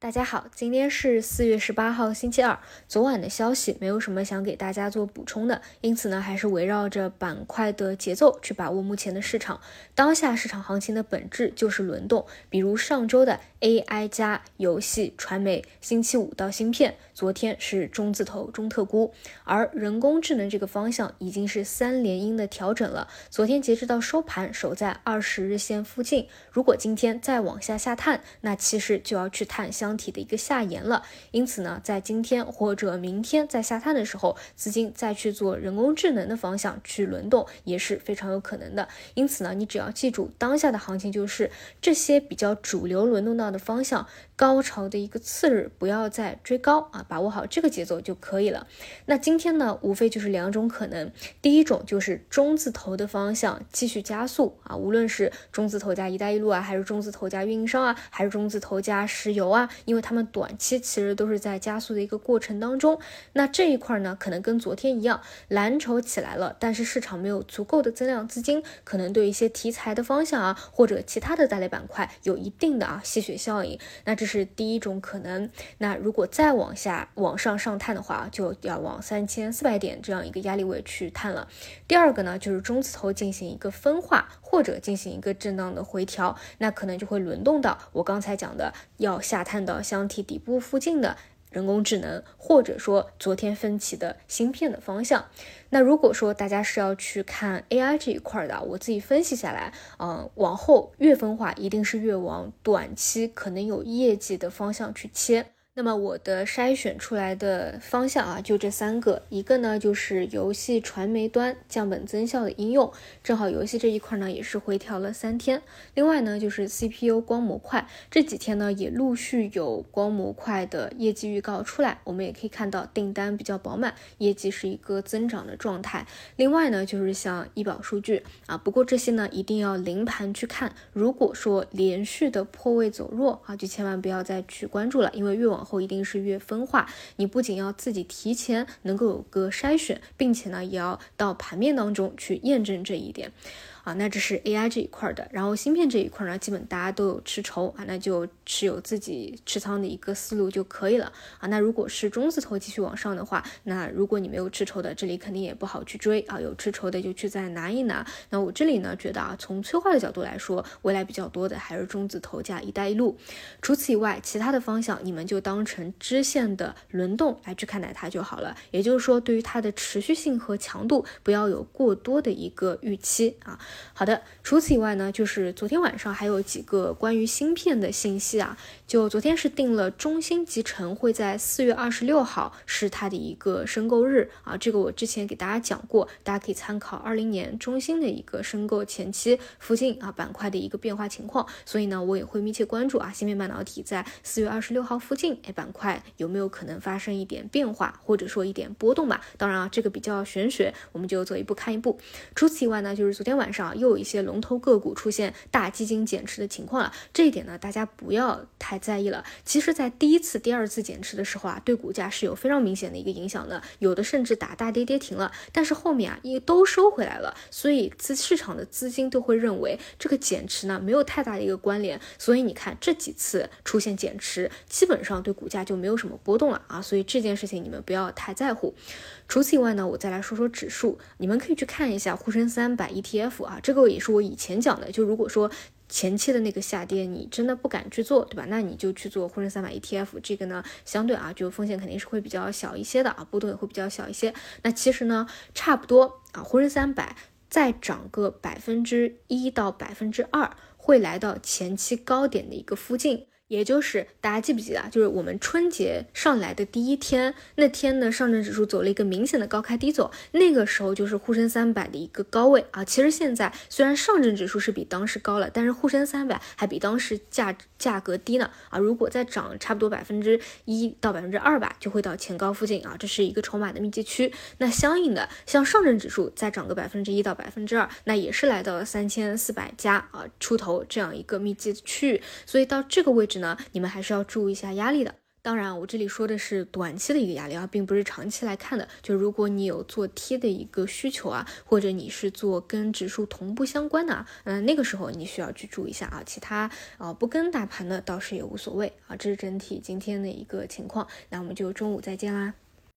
大家好，今天是四月十八号，星期二。昨晚的消息没有什么想给大家做补充的，因此呢，还是围绕着板块的节奏去把握目前的市场。当下市场行情的本质就是轮动，比如上周的 AI 加游戏、传媒，星期五到芯片，昨天是中字头、中特估，而人工智能这个方向已经是三连阴的调整了。昨天截止到收盘，守在二十日线附近。如果今天再往下下探，那其实就要去探箱体的一个下沿了。因此呢，在今天或者明天在下探的时候，资金再去做人工智能的方向去轮动也是非常有可能的。因此呢，你只要记住，当下的行情就是这些比较主流轮动到的方向，高潮的一个次日，不要再追高啊，把握好这个节奏就可以了。那今天呢，无非就是两种可能，第一种就是中字头的方向继续加速啊，无论是中字头加一带一路啊，还是中字头加运营商啊，还是中字头加石油啊，因为他们短期其实都是在加速的一个过程当中。那这一块呢，可能跟昨天一样，蓝筹起来了，但是市场没有足够的增量资金，可能对一些题材的方向啊，或者其他的大类板块有一定的啊吸血效应。那这是第一种可能。那如果再往下往上上探的话，就要往三千四百点这样一个压力位去探了。第二个呢，就是中字头进行一个分化，或者进行一个震荡的回调，那可能就会轮动到我刚才讲的要下探的到箱体底部附近的人工智能，或者说昨天分歧的芯片的方向。那如果说大家是要去看 AI 这一块的，我自己分析下来，嗯，往后越分化一定是越往短期可能有业绩的方向去切。那么我的筛选出来的方向啊，就这三个，一个呢就是游戏传媒端降本增效的应用，正好游戏这一块呢也是回调了三天。另外呢就是 CPU 光模块，这几天呢也陆续有光模块的业绩预告出来，我们也可以看到订单比较饱满，业绩是一个增长的状态。另外呢就是像医保数据啊，不过这些呢一定要临盘去看，如果说连续的破位走弱啊，就千万不要再去关注了，因为越往后一定是越分化，你不仅要自己提前能够有个筛选，并且呢，也要到盘面当中去验证这一点。啊，那这是 AI 这一块的，然后芯片这一块呢，基本大家都有持筹啊，那就持有自己持仓的一个思路就可以了啊。那如果是中字头继续往上的话，那如果你没有持筹的，这里肯定也不好去追啊。有持筹的就去再拿一拿。那我这里呢，觉得啊，从催化的角度来说，未来比较多的还是中字头加一带一路。除此以外，其他的方向你们就当成支线的轮动来去看待它就好了。也就是说，对于它的持续性和强度，不要有过多的一个预期啊。好的，除此以外呢，就是昨天晚上还有几个关于芯片的信息啊。就昨天是定了中芯集成会在四月二十六号是它的一个申购日啊，这个我之前给大家讲过，大家可以参考二零年中芯的一个申购前期附近啊板块的一个变化情况。所以呢，我也会密切关注啊，芯片半导体在四月二十六号附近，哎，板块有没有可能发生一点变化，或者说一点波动吧？当然啊，这个比较玄学，我们就走一步看一步。除此以外呢，就是昨天晚上又有一些龙头个股出现大基金减持的情况了，这一点呢，大家不要太在意了。其实，在第一次、第二次减持的时候啊，对股价是有非常明显的一个影响的，有的甚至打大跌跌停了。但是后面啊，因为都收回来了，所以资市场的资金都会认为这个减持呢没有太大的一个关联。所以你看这几次出现减持，基本上对股价就没有什么波动了啊。所以这件事情你们不要太在乎。除此以外呢，我再来说说指数，你们可以去看一下沪深三百 ETF 啊，这个也是我以前讲的，就如果说前期的那个下跌你真的不敢去做，对吧？那你就去做沪深三百 ETF，这个呢相对啊就风险肯定是会比较小一些的啊，波动也会比较小一些。那其实呢差不多啊，沪深三百再涨个百分之一到百分之二，会来到前期高点的一个附近。也就是大家记不记得，就是我们春节上来的第一天，那天呢，上证指数走了一个明显的高开低走，那个时候就是沪深三百的一个高位啊。其实现在虽然上证指数是比当时高了，但是沪深三百还比当时价价格低呢啊。如果再涨差不多百分之一到百分之二吧，就会到前高附近啊，这是一个筹码的密集区。那相应的，像上证指数再涨个百分之一到百分之二，那也是来到了三千四百加啊出头这样一个密集区域。所以到这个位置。呢，你们还是要注意一下压力的。当然，我这里说的是短期的一个压力啊，并不是长期来看的。就如果你有做 T 的一个需求啊，或者你是做跟指数同步相关的啊，嗯，那个时候你需要去注意一下啊。其他啊不跟大盘的倒是也无所谓啊。这是整体今天的一个情况，那我们就中午再见啦。